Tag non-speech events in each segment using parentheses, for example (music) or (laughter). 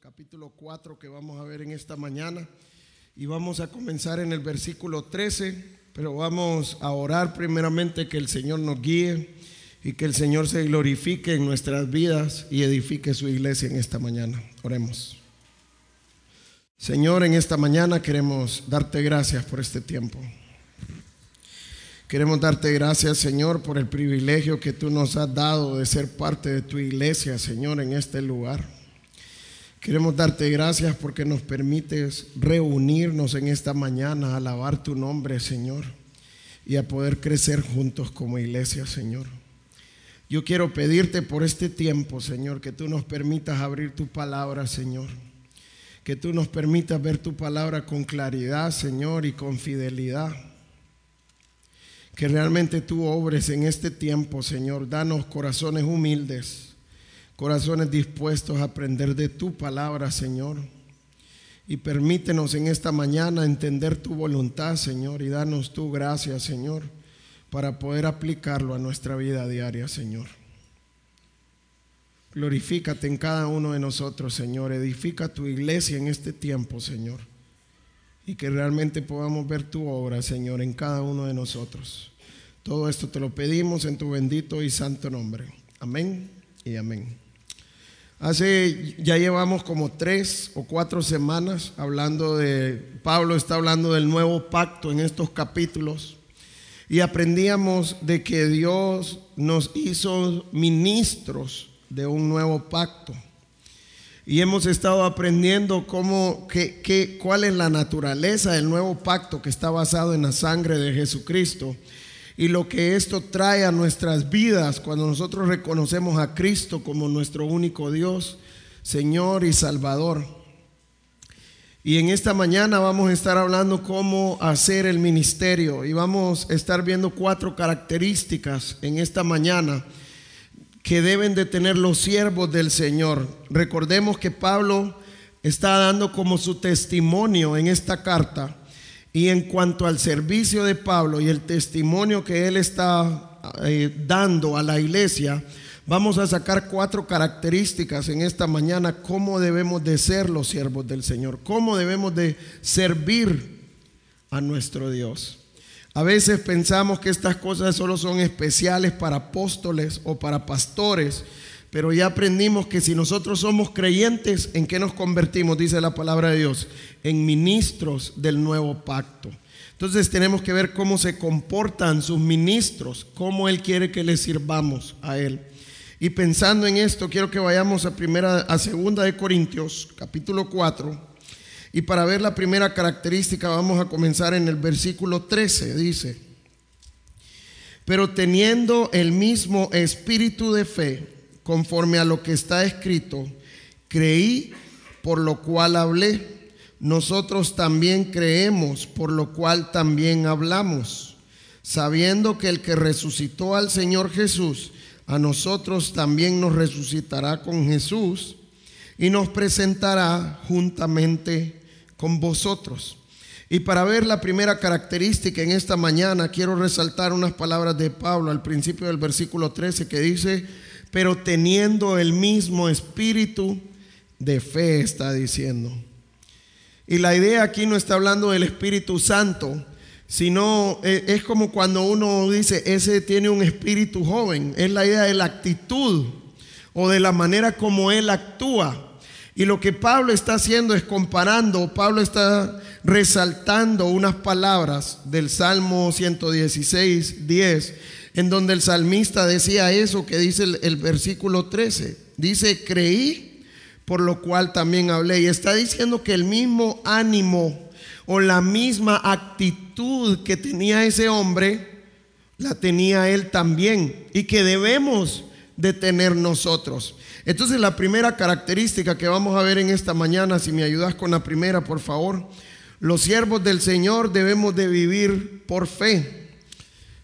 Capítulo 4 que vamos a ver en esta mañana y vamos a comenzar en el versículo 13, pero vamos a orar primeramente que el Señor nos guíe y que el Señor se glorifique en nuestras vidas y edifique su iglesia en esta mañana. Oremos. Señor, en esta mañana queremos darte gracias por este tiempo. Queremos darte gracias, Señor, por el privilegio que tú nos has dado de ser parte de tu iglesia, Señor, en este lugar. Queremos darte gracias porque nos permites reunirnos en esta mañana a alabar tu nombre, Señor, y a poder crecer juntos como iglesia, Señor. Yo quiero pedirte por este tiempo, Señor, que tú nos permitas abrir tu palabra, Señor. Que tú nos permitas ver tu palabra con claridad, Señor, y con fidelidad. Que realmente tú obres en este tiempo, Señor. Danos corazones humildes corazones dispuestos a aprender de tu palabra, Señor. Y permítenos en esta mañana entender tu voluntad, Señor, y danos tu gracia, Señor, para poder aplicarlo a nuestra vida diaria, Señor. Glorifícate en cada uno de nosotros, Señor. Edifica tu iglesia en este tiempo, Señor. Y que realmente podamos ver tu obra, Señor, en cada uno de nosotros. Todo esto te lo pedimos en tu bendito y santo nombre. Amén y amén. Hace, ya llevamos como tres o cuatro semanas hablando de, Pablo está hablando del nuevo pacto en estos capítulos y aprendíamos de que Dios nos hizo ministros de un nuevo pacto. Y hemos estado aprendiendo cómo, qué, cuál es la naturaleza del nuevo pacto que está basado en la sangre de Jesucristo y lo que esto trae a nuestras vidas cuando nosotros reconocemos a Cristo como nuestro único Dios, Señor y Salvador. Y en esta mañana vamos a estar hablando cómo hacer el ministerio y vamos a estar viendo cuatro características en esta mañana que deben de tener los siervos del Señor. Recordemos que Pablo está dando como su testimonio en esta carta y en cuanto al servicio de Pablo y el testimonio que él está eh, dando a la iglesia, vamos a sacar cuatro características en esta mañana, cómo debemos de ser los siervos del Señor, cómo debemos de servir a nuestro Dios. A veces pensamos que estas cosas solo son especiales para apóstoles o para pastores, pero ya aprendimos que si nosotros somos creyentes, ¿en qué nos convertimos? Dice la palabra de Dios, en ministros del nuevo pacto. Entonces tenemos que ver cómo se comportan sus ministros, cómo Él quiere que les sirvamos a Él. Y pensando en esto, quiero que vayamos a primera, a segunda de Corintios, capítulo 4. Y para ver la primera característica, vamos a comenzar en el versículo 13. Dice, pero teniendo el mismo espíritu de fe, conforme a lo que está escrito, creí, por lo cual hablé. Nosotros también creemos, por lo cual también hablamos, sabiendo que el que resucitó al Señor Jesús, a nosotros también nos resucitará con Jesús y nos presentará juntamente con vosotros. Y para ver la primera característica en esta mañana, quiero resaltar unas palabras de Pablo al principio del versículo 13 que dice, pero teniendo el mismo espíritu de fe, está diciendo. Y la idea aquí no está hablando del Espíritu Santo, sino eh, es como cuando uno dice, ese tiene un espíritu joven, es la idea de la actitud o de la manera como él actúa. Y lo que Pablo está haciendo es comparando, Pablo está resaltando unas palabras del Salmo 116, 10, en donde el salmista decía eso que dice el, versículo 13. Dice, creí, por lo cual también hablé. Y está diciendo que el mismo ánimo o la misma actitud que tenía ese hombre, la tenía él también. Y que debemos de tener nosotros. Entonces la primera característica que vamos a ver en esta mañana, si me ayudas con la primera, por favor, los siervos del Señor debemos de vivir por fe.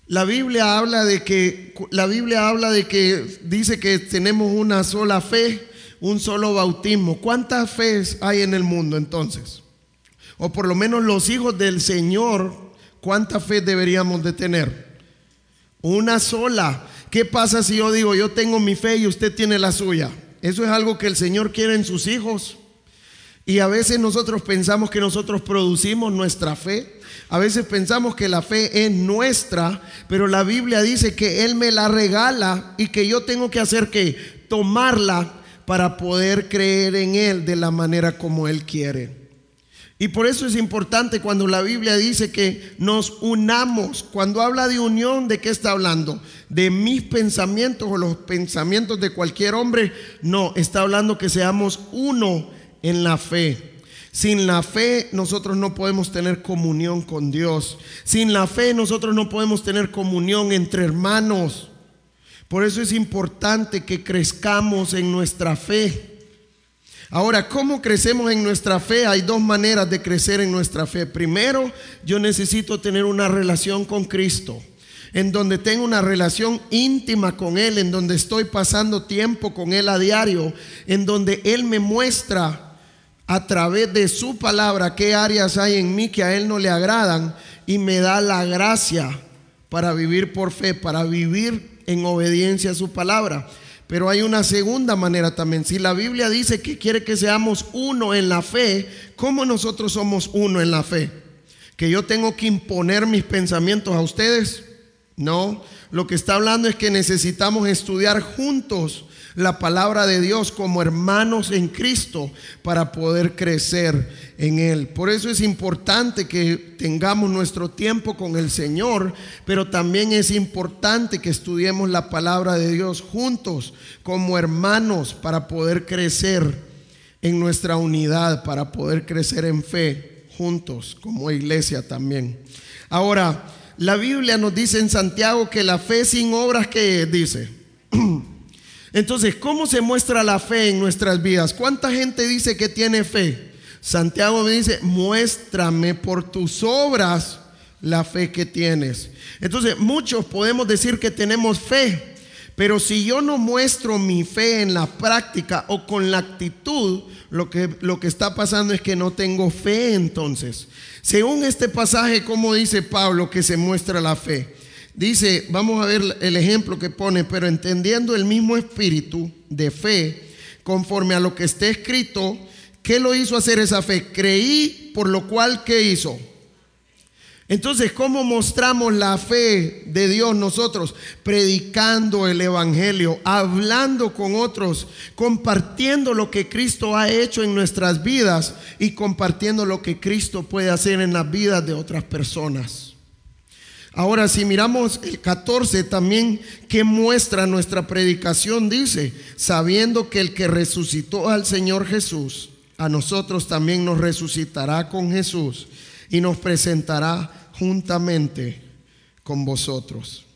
La Biblia habla de que la Biblia habla de que dice que tenemos una sola fe, un solo bautismo. ¿Cuántas fees hay en el mundo entonces? O por lo menos los hijos del Señor, ¿cuánta fe deberíamos de tener? Una sola. ¿Qué pasa si yo digo, yo tengo mi fe y usted tiene la suya? ¿Eso es algo que el Señor quiere en sus hijos? Y a veces nosotros pensamos que nosotros producimos nuestra fe. A veces pensamos que la fe es nuestra, pero la Biblia dice que Él me la regala y que yo tengo que hacer que tomarla para poder creer en Él de la manera como Él quiere. Y por eso es importante cuando la Biblia dice que nos unamos. Cuando habla de unión, ¿de qué está hablando? ¿De mis pensamientos o los pensamientos de cualquier hombre? No, está hablando que seamos uno en la fe. Sin la fe nosotros no podemos tener comunión con Dios. Sin la fe nosotros no podemos tener comunión entre hermanos. Por eso es importante que crezcamos en nuestra fe. Ahora, ¿cómo crecemos en nuestra fe? Hay dos maneras de crecer en nuestra fe. Primero, yo necesito tener una relación con Cristo, en donde tengo una relación íntima con Él, en donde estoy pasando tiempo con Él a diario, en donde Él me muestra a través de su palabra qué áreas hay en mí que a Él no le agradan y me da la gracia para vivir por fe, para vivir en obediencia a su palabra. Pero hay una segunda manera también. Si la Biblia dice que quiere que seamos uno en la fe, ¿cómo nosotros somos uno en la fe? ¿Que yo tengo que imponer mis pensamientos a ustedes? No, lo que está hablando es que necesitamos estudiar juntos la palabra de Dios como hermanos en Cristo para poder crecer en Él. Por eso es importante que tengamos nuestro tiempo con el Señor, pero también es importante que estudiemos la palabra de Dios juntos como hermanos para poder crecer en nuestra unidad, para poder crecer en fe juntos como iglesia también. Ahora, la Biblia nos dice en Santiago que la fe sin obras que dice Entonces, ¿cómo se muestra la fe en nuestras vidas? ¿Cuánta gente dice que tiene fe? Santiago me dice, muéstrame por tus obras la fe que tienes. Entonces, muchos podemos decir que tenemos fe, pero si yo no muestro mi fe en la práctica o con la actitud, lo que, lo que está pasando es que no tengo fe entonces. Según este pasaje, ¿cómo dice Pablo que se muestra la fe? Dice, vamos a ver el ejemplo que pone, pero entendiendo el mismo espíritu de fe, conforme a lo que esté escrito, ¿qué lo hizo hacer esa fe? Creí, por lo cual, ¿qué hizo? Entonces, ¿cómo mostramos la fe de Dios nosotros? Predicando el Evangelio, hablando con otros, compartiendo lo que Cristo ha hecho en nuestras vidas y compartiendo lo que Cristo puede hacer en las vidas de otras personas. Ahora, si miramos el 14 también, que muestra nuestra predicación, dice, sabiendo que el que resucitó al Señor Jesús, a nosotros también nos resucitará con Jesús y nos presentará juntamente con vosotros.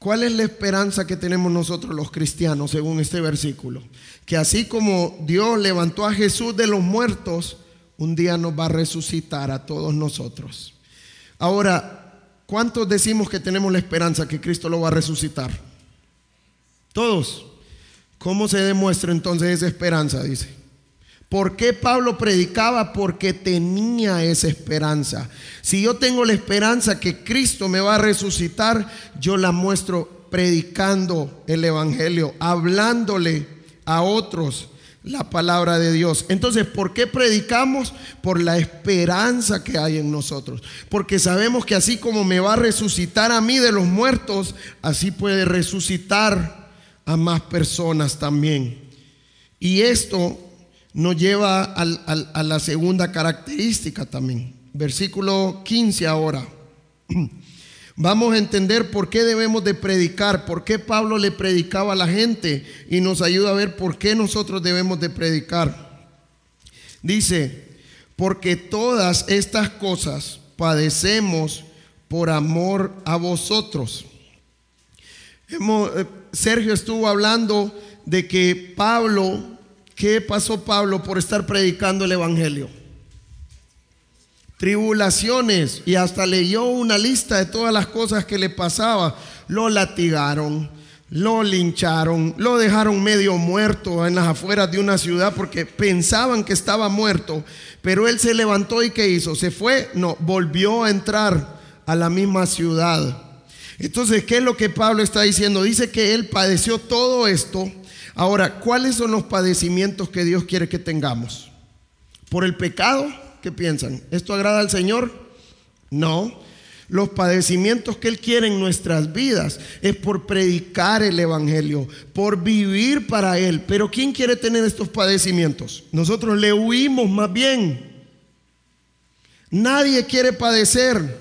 ¿Cuál es la esperanza que tenemos nosotros los cristianos según este versículo? Que así como Dios levantó a Jesús de los muertos, un día nos va a resucitar a todos nosotros. Ahora, ¿Cuántos decimos que tenemos la esperanza que Cristo lo va a resucitar? Todos. ¿Cómo se demuestra entonces esa esperanza? Dice. ¿Por qué Pablo predicaba? Porque tenía esa esperanza. Si yo tengo la esperanza que Cristo me va a resucitar, yo la muestro predicando el Evangelio, hablándole a otros la palabra de Dios. Entonces, ¿por qué predicamos? Por la esperanza que hay en nosotros. Porque sabemos que así como me va a resucitar a mí de los muertos, así puede resucitar a más personas también. Y esto nos lleva a la segunda característica también. Versículo 15 ahora. (clears throat) Vamos a entender por qué debemos de predicar, por qué Pablo le predicaba a la gente y nos ayuda a ver por qué nosotros debemos de predicar. Dice, porque todas estas cosas padecemos por amor a vosotros. Eh, Sergio estuvo hablando de que Pablo, ¿qué pasó Pablo por estar predicando el Evangelio? Tribulaciones y hasta leyó una lista de todas las cosas que le pasaba. Lo latigaron, lo lincharon, lo dejaron medio muerto en las afueras de una ciudad porque pensaban que estaba muerto, pero él se levantó y ¿qué hizo? ¿Se fue? No, volvió a entrar a la misma ciudad. Entonces, ¿qué es lo que Pablo está diciendo? Dice que él padeció todo esto. Ahora, ¿cuáles son los padecimientos que Dios quiere que tengamos? ¿Por el pecado? ¿Qué piensan? ¿Esto agrada al Señor? No. Los padecimientos que Él quiere en nuestras vidas es por predicar el Evangelio, por vivir para Él. Pero ¿quién quiere tener estos padecimientos? Nosotros le huimos más bien. Nadie quiere padecer.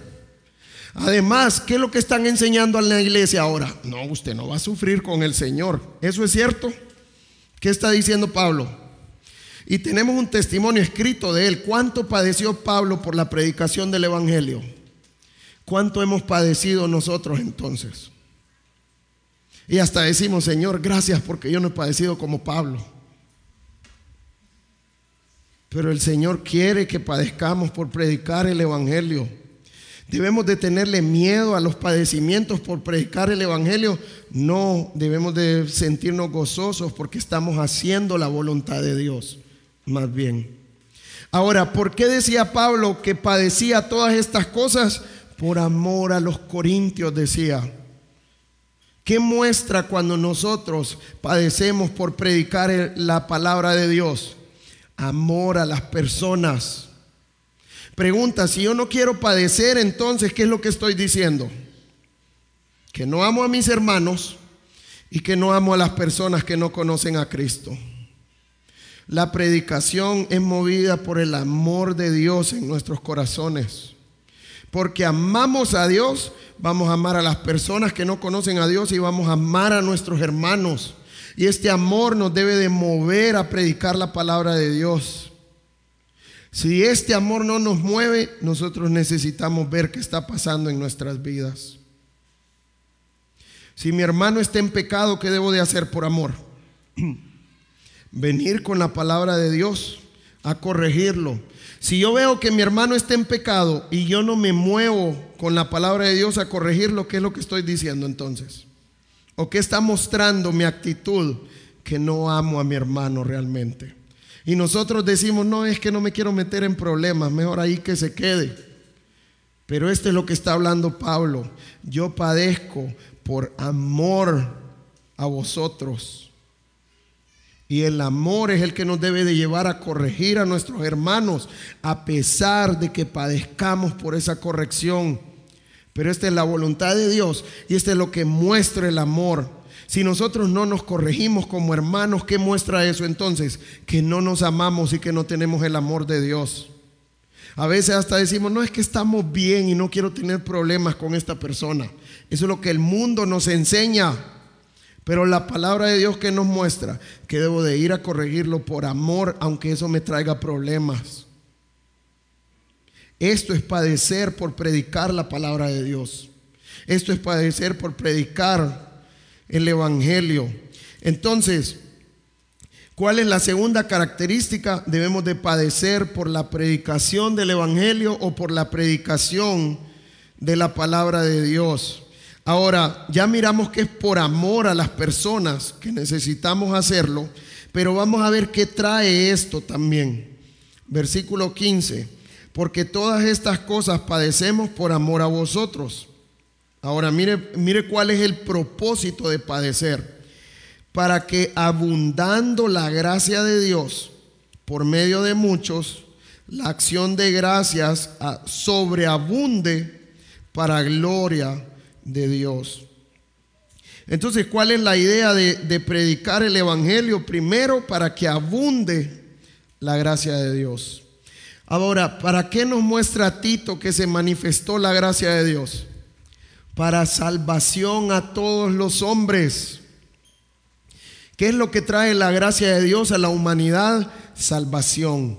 Además, ¿qué es lo que están enseñando en la iglesia ahora? No, usted no va a sufrir con el Señor. ¿Eso es cierto? ¿Qué está diciendo Pablo? Y tenemos un testimonio escrito de él. ¿Cuánto padeció Pablo por la predicación del Evangelio? ¿Cuánto hemos padecido nosotros entonces? Y hasta decimos, Señor, gracias porque yo no he padecido como Pablo. Pero el Señor quiere que padezcamos por predicar el Evangelio. Debemos de tenerle miedo a los padecimientos por predicar el Evangelio. No, debemos de sentirnos gozosos porque estamos haciendo la voluntad de Dios, más bien. Ahora, ¿por qué decía Pablo que padecía todas estas cosas? por amor a los corintios, decía. ¿Qué muestra cuando nosotros padecemos por predicar la palabra de Dios? Amor a las personas. Pregunta, si yo no quiero padecer, entonces, ¿qué es lo que estoy diciendo? Que no amo a mis hermanos y que no amo a las personas que no conocen a Cristo. La predicación es movida por el amor de Dios en nuestros corazones. Porque amamos a Dios, vamos a amar a las personas que no conocen a Dios y vamos a amar a nuestros hermanos. Y este amor nos debe de mover a predicar la palabra de Dios. Si este amor no nos mueve, nosotros necesitamos ver qué está pasando en nuestras vidas. Si mi hermano está en pecado, ¿qué debo de hacer por amor? (clears throat) Venir con la palabra de Dios a corregirlo, si yo veo que mi hermano está en pecado y yo no me muevo con la palabra de Dios a corregirlo, ¿qué es lo que estoy diciendo entonces? ¿O qué está mostrando mi actitud? Que no amo a mi hermano realmente. Y nosotros decimos, no, es que no me quiero meter en problemas, mejor ahí que se quede. Pero esto es lo que está hablando Pablo. Yo padezco por amor a vosotros. Y el amor es el que nos debe de llevar a corregir a nuestros hermanos, a pesar de que padezcamos por esa corrección. Pero esta es la voluntad de Dios y este es lo que muestra el amor. Si nosotros no nos corregimos como hermanos, ¿qué muestra eso entonces? Que no nos amamos y que no tenemos el amor de Dios. A veces hasta decimos, no es que estamos bien y no quiero tener problemas con esta persona. Eso es lo que el mundo nos enseña. Pero la palabra de Dios que nos muestra que debo de ir a corregirlo por amor, aunque eso me traiga problemas. Esto es padecer por predicar la palabra de Dios. Esto es padecer por predicar el Evangelio. Entonces, ¿cuál es la segunda característica? Debemos de padecer por la predicación del Evangelio o por la predicación de la palabra de Dios. Ahora, ya miramos que es por amor a las personas que necesitamos hacerlo, pero vamos a ver qué trae esto también. Versículo 15, porque todas estas cosas padecemos por amor a vosotros. Ahora, mire, mire cuál es el propósito de padecer. Para que abundando la gracia de Dios por medio de muchos, la acción de gracias sobreabunde para gloria de Dios. Entonces, ¿cuál es la idea de, predicar el Evangelio? Primero, para que abunde la gracia de Dios. Ahora, ¿para qué nos muestra Tito que se manifestó la gracia de Dios? Para salvación a todos los hombres. ¿Qué es lo que trae la gracia de Dios a la humanidad? Salvación.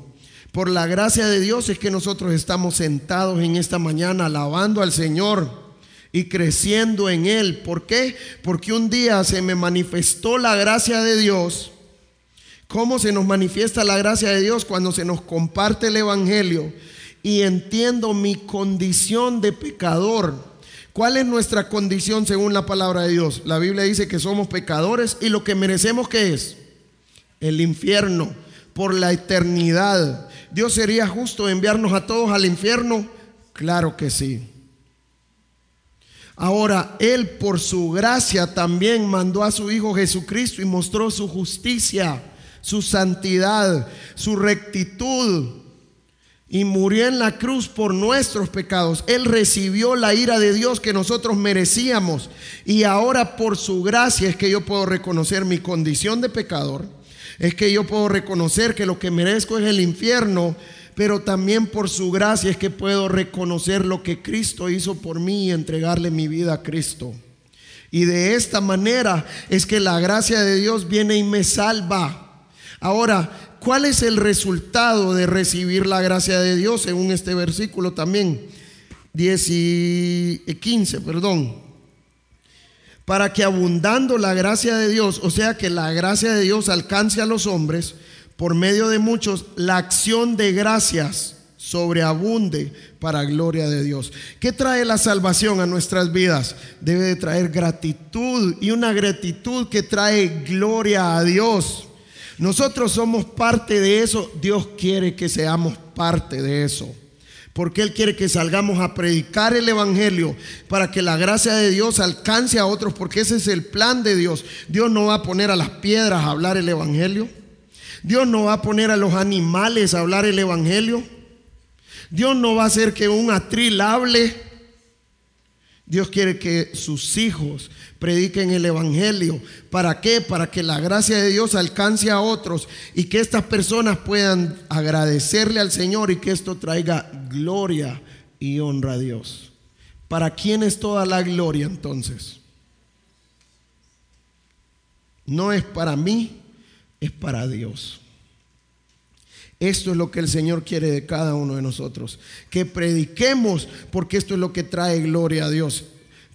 Por la gracia de Dios es que nosotros estamos sentados en esta mañana alabando al Señor y creciendo en Él. ¿Por qué? Porque un día se me manifestó la gracia de Dios. ¿Cómo se nos manifiesta la gracia de Dios? Cuando se nos comparte el Evangelio y entiendo mi condición de pecador. ¿Cuál es nuestra condición según la palabra de Dios? La Biblia dice que somos pecadores y lo que merecemos que es el infierno por la eternidad. ¿Dios sería justo enviarnos a todos al infierno? Claro que sí. Ahora, Él por su gracia también mandó a su Hijo Jesucristo y mostró su justicia, su santidad, su rectitud. y murió en la cruz por nuestros pecados. Él recibió la ira de Dios que nosotros merecíamos. Y ahora por su gracia es que yo puedo reconocer mi condición de pecador. Es que yo puedo reconocer que lo que merezco es el infierno. Pero también por su gracia es que puedo reconocer lo que Cristo hizo por mí y entregarle mi vida a Cristo. Y de esta manera es que la gracia de Dios viene y me salva. Ahora, ¿Cuál es el resultado de recibir la gracia de Dios según este versículo también? 10 y 15, perdón. Para que abundando la gracia de Dios, o sea que la gracia de Dios alcance a los hombres, por medio de muchos, la acción de gracias sobreabunde para gloria de Dios. ¿Qué trae la salvación a nuestras vidas? Debe de traer gratitud y una gratitud que trae gloria a Dios. Nosotros somos parte de eso. Dios quiere que seamos parte de eso. Porque Él quiere que salgamos a predicar el Evangelio para que la gracia de Dios alcance a otros, porque ese es el plan de Dios. Dios no va a poner a las piedras a hablar el Evangelio. Dios no va a poner a los animales a hablar el Evangelio. Dios no va a hacer que un atril hable. Dios quiere que sus hijos prediquen el Evangelio. ¿Para qué? Para que la gracia de Dios alcance a otros y que estas personas puedan agradecerle al Señor y que esto traiga gloria y honra a Dios. ¿Para quién es toda la gloria entonces? No es para mí, es para Dios. Esto es lo que el Señor quiere de cada uno de nosotros. Que prediquemos porque esto es lo que trae gloria a Dios.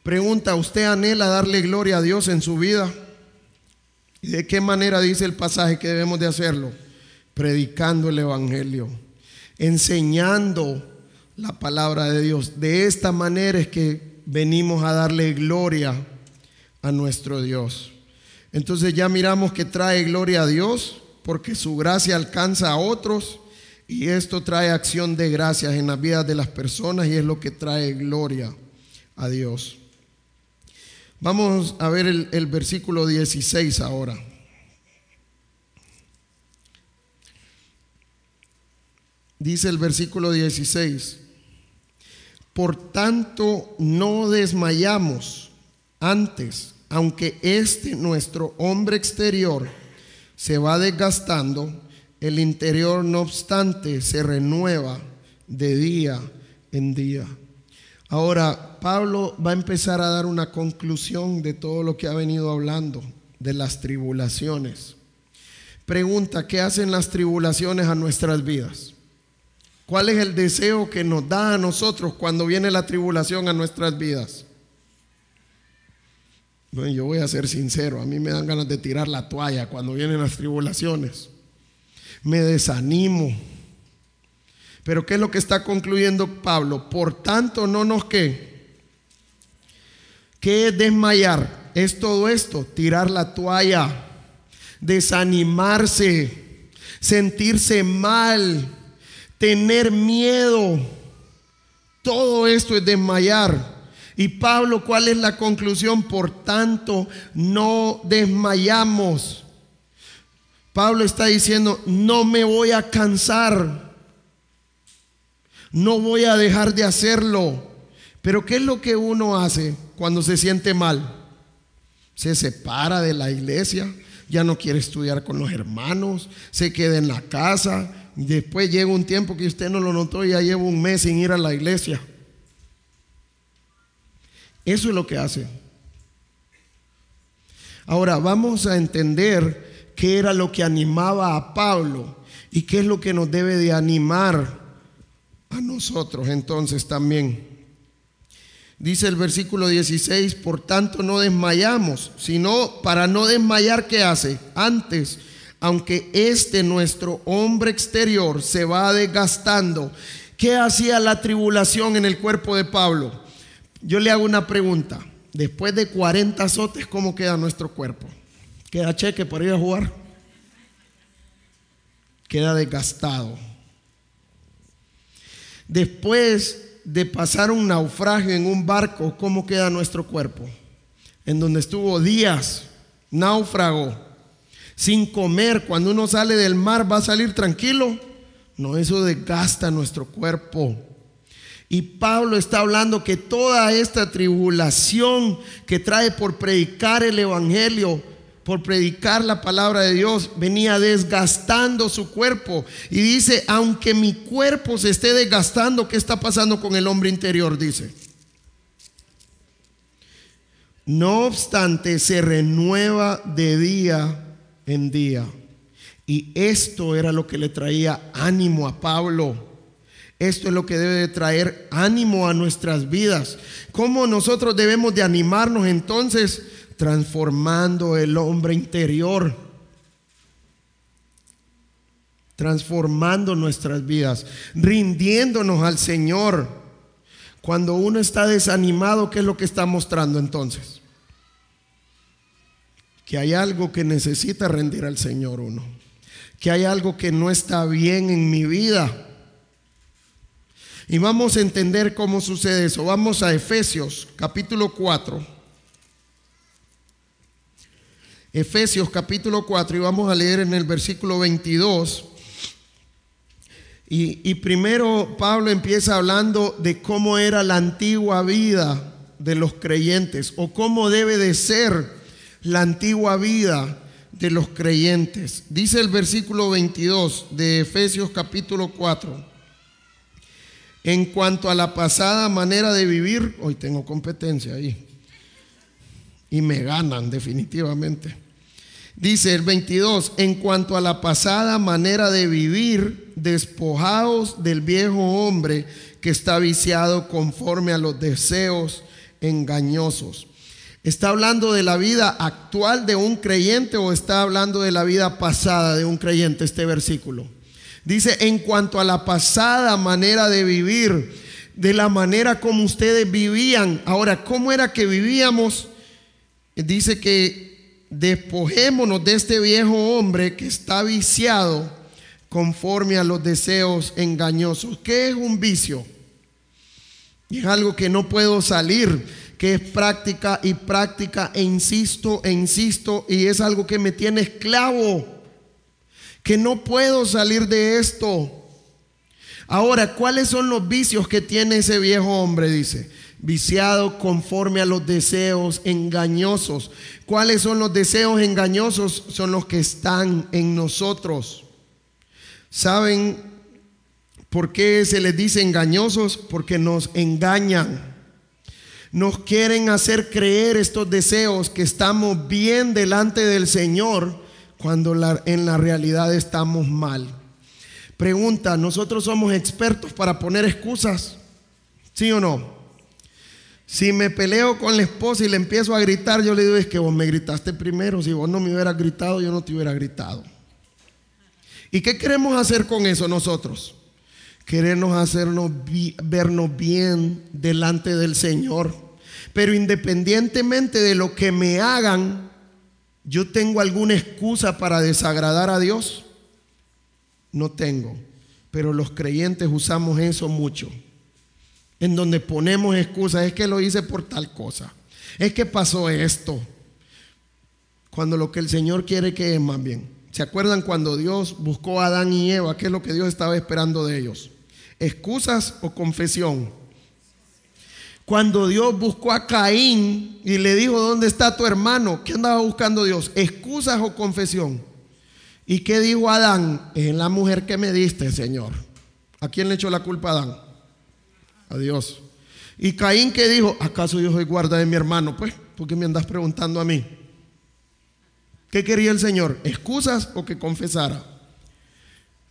Pregunta, ¿usted anhela darle gloria a Dios en su vida? ¿Y de qué manera dice el pasaje que debemos de hacerlo? Predicando el Evangelio, enseñando la palabra de Dios. De esta manera es que venimos a darle gloria a nuestro Dios. Entonces ya miramos que trae gloria a Dios porque su gracia alcanza a otros y esto trae acción de gracias en la vida de las personas y es lo que trae gloria a Dios. Vamos a ver el, versículo 16 ahora. Dice el versículo 16, por tanto no desmayamos antes, aunque este nuestro hombre exterior se va desgastando, el interior no obstante se renueva de día en día. Ahora, Pablo va a empezar a dar una conclusión de todo lo que ha venido hablando, de las tribulaciones. Pregunta, ¿qué hacen las tribulaciones a nuestras vidas? ¿Cuál es el deseo que nos da a nosotros cuando viene la tribulación a nuestras vidas? Yo voy a ser sincero, a mí me dan ganas de tirar la toalla cuando vienen las tribulaciones. Me desanimo pero ¿qué es lo que está concluyendo Pablo? Por tanto, no nos que. ¿Qué es desmayar? Es todo esto, tirar la toalla, desanimarse, sentirse mal, tener miedo. Todo esto es desmayar. Y Pablo, ¿cuál es la conclusión? Por tanto, no desmayamos. Pablo está diciendo, no me voy a cansar no voy a dejar de hacerlo. Pero ¿qué es lo que uno hace cuando se siente mal? Se separa de la iglesia, ya no quiere estudiar con los hermanos, se queda en la casa, y después llega un tiempo que usted no lo notó ya lleva un mes sin ir a la iglesia. Eso es lo que hace. Ahora vamos a entender qué era lo que animaba a Pablo y qué es lo que nos debe de animar a nosotros entonces también. Dice el versículo 16, por tanto no desmayamos, sino para no desmayar, ¿qué hace? Antes, aunque este nuestro hombre exterior se va desgastando, ¿qué hacía la tribulación en el cuerpo de Pablo? Yo le hago una pregunta, después de 40 azotes, ¿cómo queda nuestro cuerpo? ¿Queda cheque para ir a jugar? Queda desgastado Después de pasar un naufragio en un barco, ¿cómo queda nuestro cuerpo? En donde estuvo días, náufrago, sin comer. Cuando uno sale del mar, ¿va a salir tranquilo? No, eso desgasta nuestro cuerpo. Y Pablo está hablando que toda esta tribulación que trae por predicar el Evangelio, por predicar la palabra de Dios, venía desgastando su cuerpo. Y dice, aunque mi cuerpo se esté desgastando, ¿qué está pasando con el hombre interior? Dice. No obstante, se renueva de día en día. Y esto era lo que le traía ánimo a Pablo. Esto es lo que debe de traer ánimo a nuestras vidas. ¿Cómo nosotros debemos de animarnos entonces? Transformando el hombre interior. Transformando nuestras vidas. Rindiéndonos al Señor. Cuando uno está desanimado, ¿qué es lo que está mostrando entonces? Que hay algo que necesita rendir al Señor uno que hay algo que no está bien en mi vida. Y vamos a entender cómo sucede eso. Vamos a Efesios capítulo 4. Efesios capítulo 4 y vamos a leer en el versículo 22. Y, primero Pablo empieza hablando de cómo era la antigua vida de los creyentes o cómo debe de ser la antigua vida de los creyentes. Dice el versículo 22 de Efesios capítulo 4. En cuanto a la pasada manera de vivir, hoy tengo competencia ahí. Y me ganan definitivamente. Dice el 22, en cuanto a la pasada manera de vivir, despojados del viejo hombre que está viciado conforme a los deseos engañosos ¿Está hablando de la vida actual de un creyente o está hablando de la vida pasada de un creyente este versículo? Dice, en cuanto a la pasada manera de vivir, de la manera como ustedes vivían. Ahora, ¿cómo era que vivíamos? Dice que despojémonos de este viejo hombre que está viciado conforme a los deseos engañosos. ¿Qué es un vicio? Es algo que no puedo salir que es práctica y práctica e insisto e insisto y es algo que me tiene esclavo, que no puedo salir de esto. Ahora, ¿cuáles son los vicios que tiene ese viejo hombre? Dice, viciado conforme a los deseos engañosos. ¿Cuáles son los deseos engañosos? Son los que están en nosotros. ¿Saben por qué se les dice engañosos? Porque nos engañan nos quieren hacer creer estos deseos que estamos bien delante del Señor cuando en la realidad estamos mal. Pregunta, ¿nosotros somos expertos para poner excusas? ¿Sí o no? Si me peleo con la esposa y le empiezo a gritar, yo le digo, es que vos me gritaste primero, si vos no me hubieras gritado, yo no te hubiera gritado. ¿Y qué queremos hacer con eso nosotros? Queremos hacernos vernos bien delante del Señor. Pero independientemente de lo que me hagan, yo tengo alguna excusa para desagradar a Dios. No tengo. Pero los creyentes usamos eso mucho. En donde ponemos excusas. Es que lo hice por tal cosa. Es que pasó esto. Cuando lo que el Señor quiere que es más bien. ¿Se acuerdan cuando Dios buscó a Adán y Eva? ¿Qué es lo que Dios estaba esperando de ellos? ¿Excusas o confesión? Cuando Dios buscó a Caín y le dijo, ¿dónde está tu hermano? ¿Qué andaba buscando Dios? ¿Excusas o confesión? ¿Y qué dijo Adán? Es la mujer que me diste, Señor. ¿A quién le echó la culpa a Adán? A Dios. ¿Y Caín qué dijo? ¿Acaso yo soy guarda de mi hermano? Pues, ¿por qué me andas preguntando a mí? ¿Qué quería el Señor? ¿Excusas o que confesara?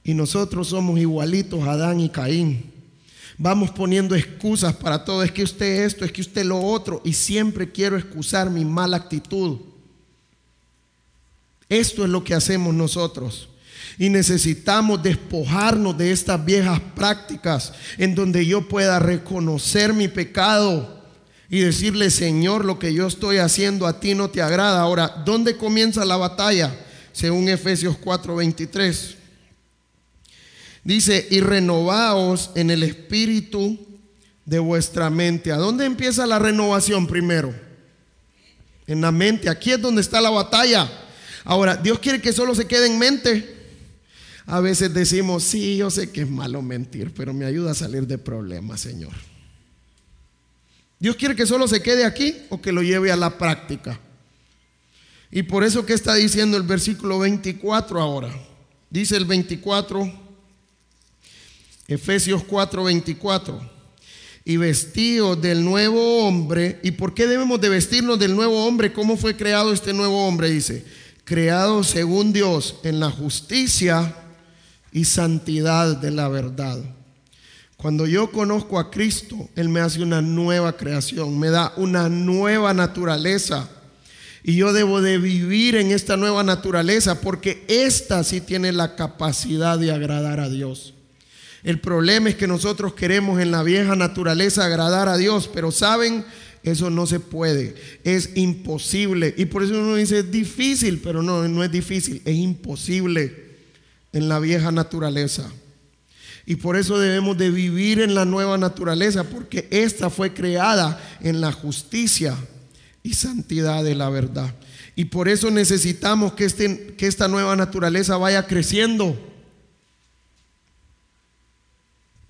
Y nosotros somos igualitos Adán y Caín. Vamos poniendo excusas para todo. Es que usted esto, es que usted lo otro. Y siempre quiero excusar mi mala actitud. Esto es lo que hacemos nosotros. Y necesitamos despojarnos de estas viejas prácticas en donde yo pueda reconocer mi pecado y decirle, Señor, lo que yo estoy haciendo a ti no te agrada. Ahora, ¿dónde comienza la batalla? Según Efesios 4:23. Dice, y renovaos en el espíritu de vuestra mente. ¿A dónde empieza la renovación primero? En la mente. Aquí es donde está la batalla. Ahora, Dios quiere que solo se quede en mente. A veces decimos, sí, yo sé que es malo mentir, pero me ayuda a salir de problemas, Señor. Dios quiere que solo se quede aquí o que lo lleve a la práctica. Y por eso que está diciendo el versículo 24 ahora. Dice el 24, Efesios 4, 24. Y vestidos del nuevo hombre. ¿Y por qué debemos de vestirnos del nuevo hombre? ¿Cómo fue creado este nuevo hombre? Dice, creado según Dios en la justicia y santidad de la verdad. Cuando yo conozco a Cristo, Él me hace una nueva creación, me da una nueva naturaleza. Y yo debo de vivir en esta nueva naturaleza porque esta sí tiene la capacidad de agradar a Dios. El problema es que nosotros queremos en la vieja naturaleza agradar a Dios, pero saben, eso no se puede, es imposible. Y por eso uno dice, es difícil, pero no, no es difícil, es imposible en la vieja naturaleza. Y por eso debemos de vivir en la nueva naturaleza, porque esta fue creada en la justicia y santidad de la verdad. Y por eso necesitamos que, este, que esta nueva naturaleza vaya creciendo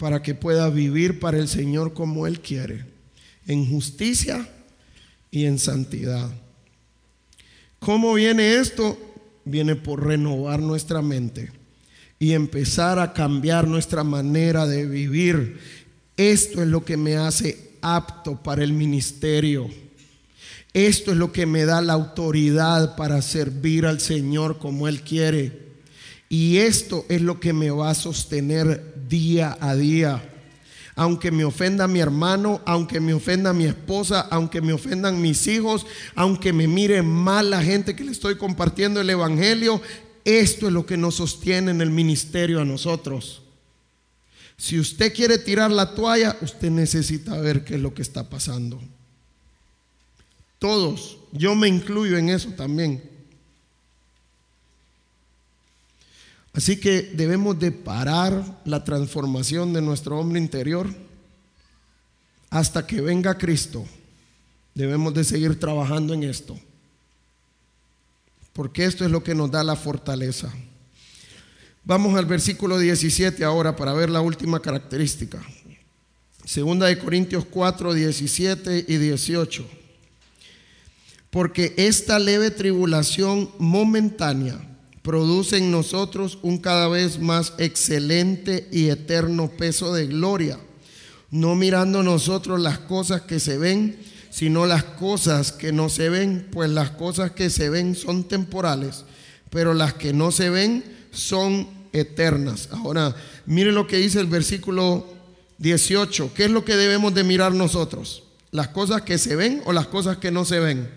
para que pueda vivir para el Señor como Él quiere, en justicia y en santidad. ¿Cómo viene esto? Viene por renovar nuestra mente y empezar a cambiar nuestra manera de vivir. Esto es lo que me hace apto para el ministerio. Esto es lo que me da la autoridad para servir al Señor como Él quiere. Y esto es lo que me va a sostener día a día. Aunque me ofenda mi hermano, aunque me ofenda mi esposa, aunque me ofendan mis hijos, aunque me mire mal la gente que le estoy compartiendo el Evangelio, esto es lo que nos sostiene en el ministerio a nosotros. Si usted quiere tirar la toalla, usted necesita ver qué es lo que está pasando. Todos, yo me incluyo en eso también. Así que debemos de parar la transformación de nuestro hombre interior hasta que venga Cristo. Debemos de seguir trabajando en esto. Porque esto es lo que nos da la fortaleza. Vamos al versículo 17 ahora para ver la última característica. Segunda de Corintios 4, 17 y 18 porque esta leve tribulación momentánea produce en nosotros un cada vez más excelente y eterno peso de gloria, no mirando nosotros las cosas que se ven, sino las cosas que no se ven, pues las cosas que se ven son temporales, pero las que no se ven son eternas. Ahora, mire lo que dice el versículo 18, ¿qué es lo que debemos de mirar nosotros? ¿Las cosas que se ven o las cosas que no se ven?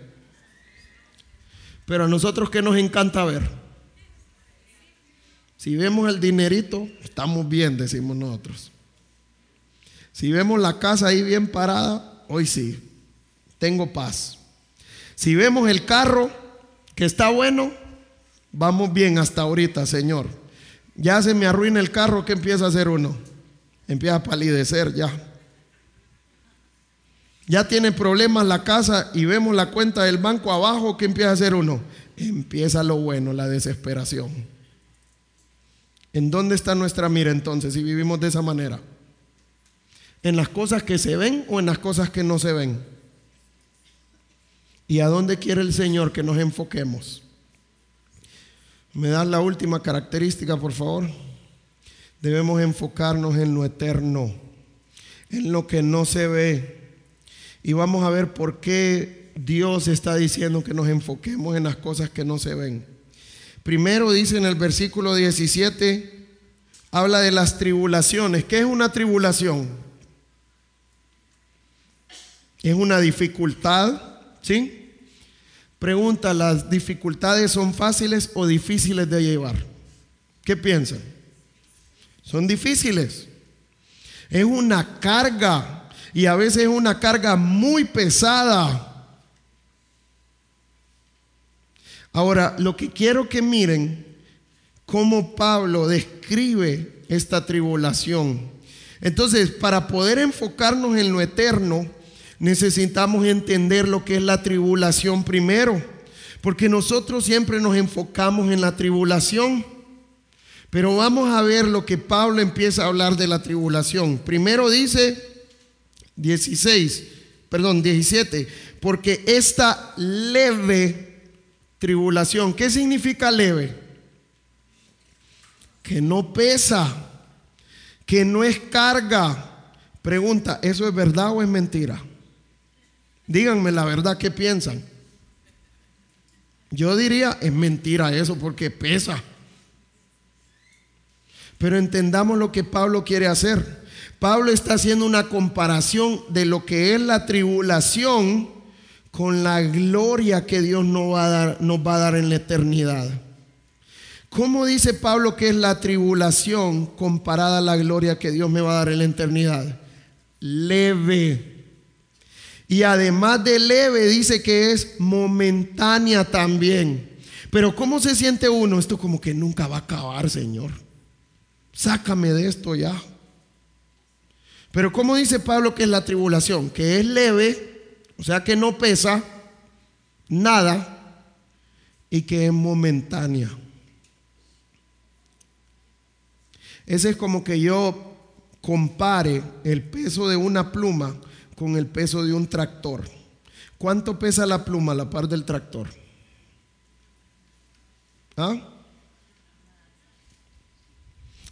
Pero a nosotros que nos encanta ver. Si vemos el dinerito, estamos bien, decimos nosotros. Si vemos la casa ahí bien parada, hoy sí, tengo paz. Si vemos el carro que está bueno, vamos bien hasta ahorita, Señor. Ya se me arruina el carro, ¿qué empieza a hacer uno? Empieza a palidecer ya. Ya tiene problemas la casa y vemos la cuenta del banco abajo, ¿qué empieza a hacer uno? Empieza lo bueno, la desesperación. ¿En dónde está nuestra mira entonces si vivimos de esa manera? ¿En las cosas que se ven o en las cosas que no se ven? ¿Y a dónde quiere el Señor que nos enfoquemos? ¿Me das la última característica, por favor? Debemos enfocarnos en lo eterno, en lo que no se ve, y vamos a ver por qué Dios está diciendo que nos enfoquemos en las cosas que no se ven. Primero dice en el versículo 17, habla de las tribulaciones. ¿Qué es una tribulación? Es una dificultad, ¿sí? Pregunta, ¿las dificultades son fáciles o difíciles de llevar? ¿Qué piensan? Son difíciles. Es una carga y a veces es una carga muy pesada. Ahora, lo que quiero que miren, cómo Pablo describe esta tribulación. Entonces, para poder enfocarnos en lo eterno, necesitamos entender lo que es la tribulación primero, porque nosotros siempre nos enfocamos en la tribulación. Pero vamos a ver lo que Pablo empieza a hablar de la tribulación. Primero dice 16, perdón, 17, porque esta leve tribulación, ¿qué significa leve? Que no pesa, que no es carga. Pregunta, ¿eso es verdad o es mentira? Díganme la verdad, ¿qué piensan? Yo diría, es mentira eso porque pesa. Pero entendamos lo que Pablo quiere hacer. Pablo está haciendo una comparación de lo que es la tribulación con la gloria que Dios nos va a dar, a en la eternidad. ¿Cómo dice Pablo que es la tribulación comparada a la gloria que Dios me va a dar en la eternidad? Leve. Y además de leve dice que es momentánea también. Pero ¿cómo se siente uno? Esto como que nunca va a acabar, Señor. Sácame de esto ya. Pero ¿cómo dice Pablo que es la tribulación? Que es leve, o sea que no pesa nada y que es momentánea. Ese es como que yo compare el peso de una pluma con el peso de un tractor. ¿Cuánto pesa la pluma a la par del tractor? ¿Ah?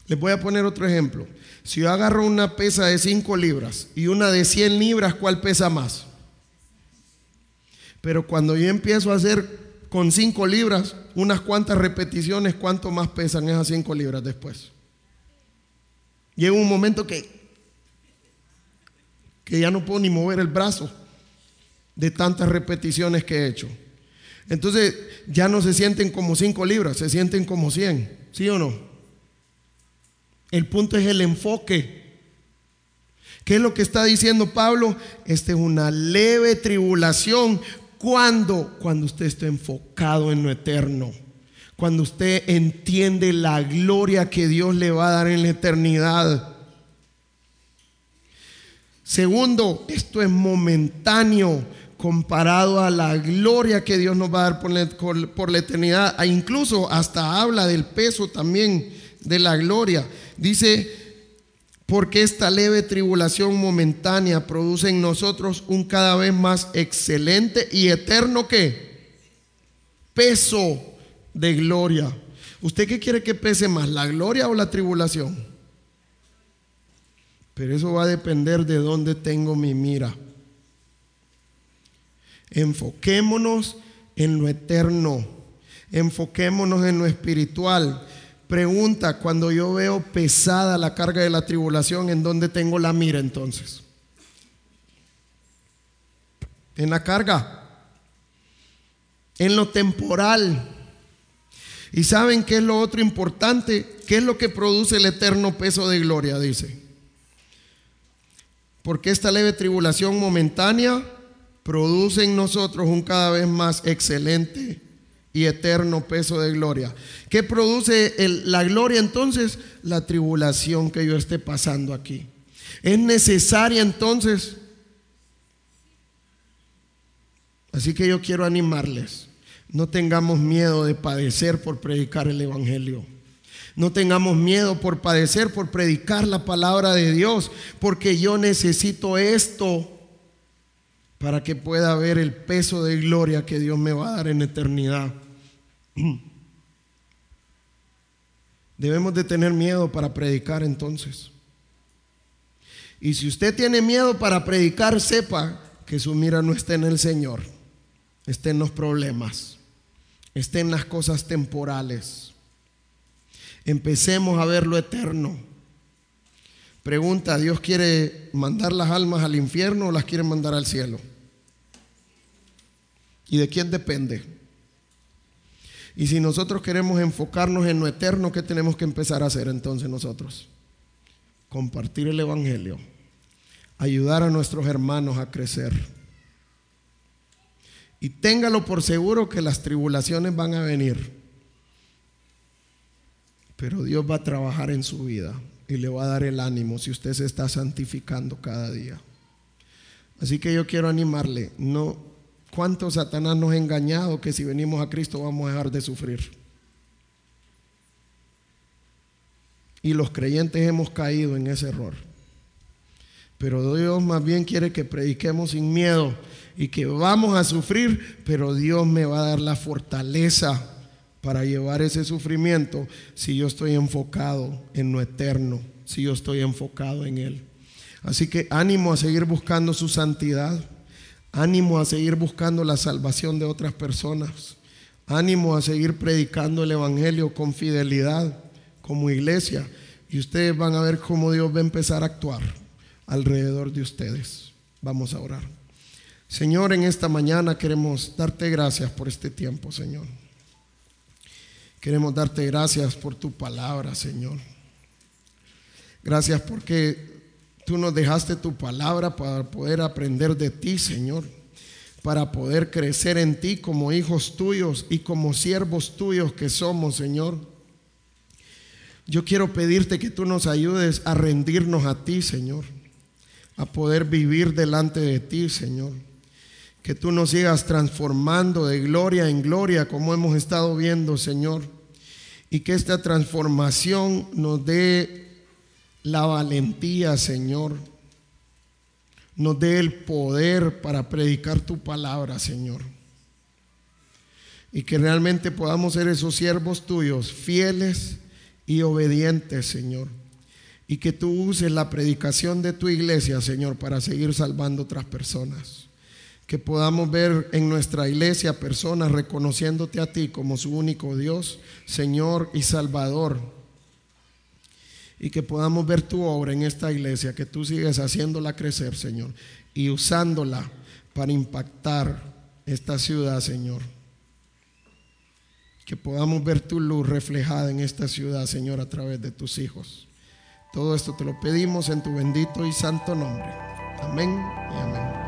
Les voy a poner otro ejemplo. Si yo agarro una pesa de 5 libras y una de 100 libras, ¿cuál pesa más? Pero cuando yo empiezo a hacer con 5 libras unas cuantas repeticiones, ¿cuánto más pesan esas 5 libras después? Llega un momento que que ya no puedo ni mover el brazo de tantas repeticiones que he hecho. Entonces ya no se sienten como 5 libras, se sienten como 100, ¿sí o no? El punto es el enfoque. ¿Qué es lo que está diciendo Pablo? Esta es una leve tribulación. Cuando Cuando usted está enfocado en lo eterno. Cuando usted entiende la gloria que Dios le va a dar en la eternidad. Segundo, esto es momentáneo comparado a la gloria que Dios nos va a dar por la, eternidad. E incluso hasta habla del peso también de la gloria. Dice, porque esta leve tribulación momentánea produce en nosotros un cada vez más excelente y eterno que peso de gloria. ¿Usted qué quiere que pese más, la gloria o la tribulación? Pero eso va a depender de dónde tengo mi mira. Enfoquémonos en lo eterno. Enfoquémonos en lo espiritual. Pregunta, cuando yo veo pesada la carga de la tribulación, ¿en dónde tengo la mira entonces? En la carga. En lo temporal. ¿Y saben qué es lo otro importante? ¿Qué es lo que produce el eterno peso de gloria? Dice porque esta leve tribulación momentánea produce en nosotros un cada vez más excelente y eterno peso de gloria. ¿Qué produce la gloria entonces? La tribulación que yo esté pasando aquí. Es necesaria entonces. Así que yo quiero animarles. No tengamos miedo de padecer por predicar el Evangelio. No tengamos miedo por padecer, por predicar la palabra de Dios, porque yo necesito esto para que pueda ver el peso de gloria que Dios me va a dar en eternidad. (clears throat) Debemos de tener miedo para predicar entonces. Y si usted tiene miedo para predicar, sepa que su mira no está en el Señor, está en los problemas, está en las cosas temporales. Empecemos a ver lo eterno. Pregunta, ¿Dios quiere mandar las almas al infierno o las quiere mandar al cielo? ¿Y de quién depende? Y si nosotros queremos enfocarnos en lo eterno, ¿qué tenemos que empezar a hacer entonces nosotros? Compartir el Evangelio, ayudar a nuestros hermanos a crecer. Y téngalo por seguro que las tribulaciones van a venir. Pero Dios va a trabajar en su vida y le va a dar el ánimo si usted se está santificando cada día. Así que yo quiero animarle, no cuánto Satanás nos ha engañado que si venimos a Cristo vamos a dejar de sufrir. Y los creyentes hemos caído en ese error. Pero Dios más bien quiere que prediquemos sin miedo y que vamos a sufrir, pero Dios me va a dar la fortaleza para llevar ese sufrimiento si yo estoy enfocado en lo eterno, si yo estoy enfocado en Él. Así que ánimo a seguir buscando su santidad, ánimo a seguir buscando la salvación de otras personas, ánimo a seguir predicando el Evangelio con fidelidad como iglesia y ustedes van a ver cómo Dios va a empezar a actuar alrededor de ustedes. Vamos a orar. Señor, en esta mañana queremos darte gracias por este tiempo, Señor. Queremos darte gracias por tu palabra, Señor. Gracias porque tú nos dejaste tu palabra para poder aprender de ti, Señor. Para poder crecer en ti como hijos tuyos y como siervos tuyos que somos, Señor. Yo quiero pedirte que tú nos ayudes a rendirnos a ti, Señor a poder vivir delante de ti, Señor. Que tú nos sigas transformando de gloria en gloria, como hemos estado viendo, Señor. Y que esta transformación nos dé la valentía, Señor. Nos dé el poder para predicar tu palabra, Señor. Y que realmente podamos ser esos siervos tuyos, fieles y obedientes, Señor y que tú uses la predicación de tu iglesia, Señor, para seguir salvando otras personas. Que podamos ver en nuestra iglesia personas reconociéndote a ti como su único Dios, Señor y Salvador. Y que podamos ver tu obra en esta iglesia, que tú sigues haciéndola crecer, Señor, y usándola para impactar esta ciudad, Señor. Que podamos ver tu luz reflejada en esta ciudad, Señor, a través de tus hijos. Todo esto te lo pedimos en tu bendito y santo nombre. Amén y amén.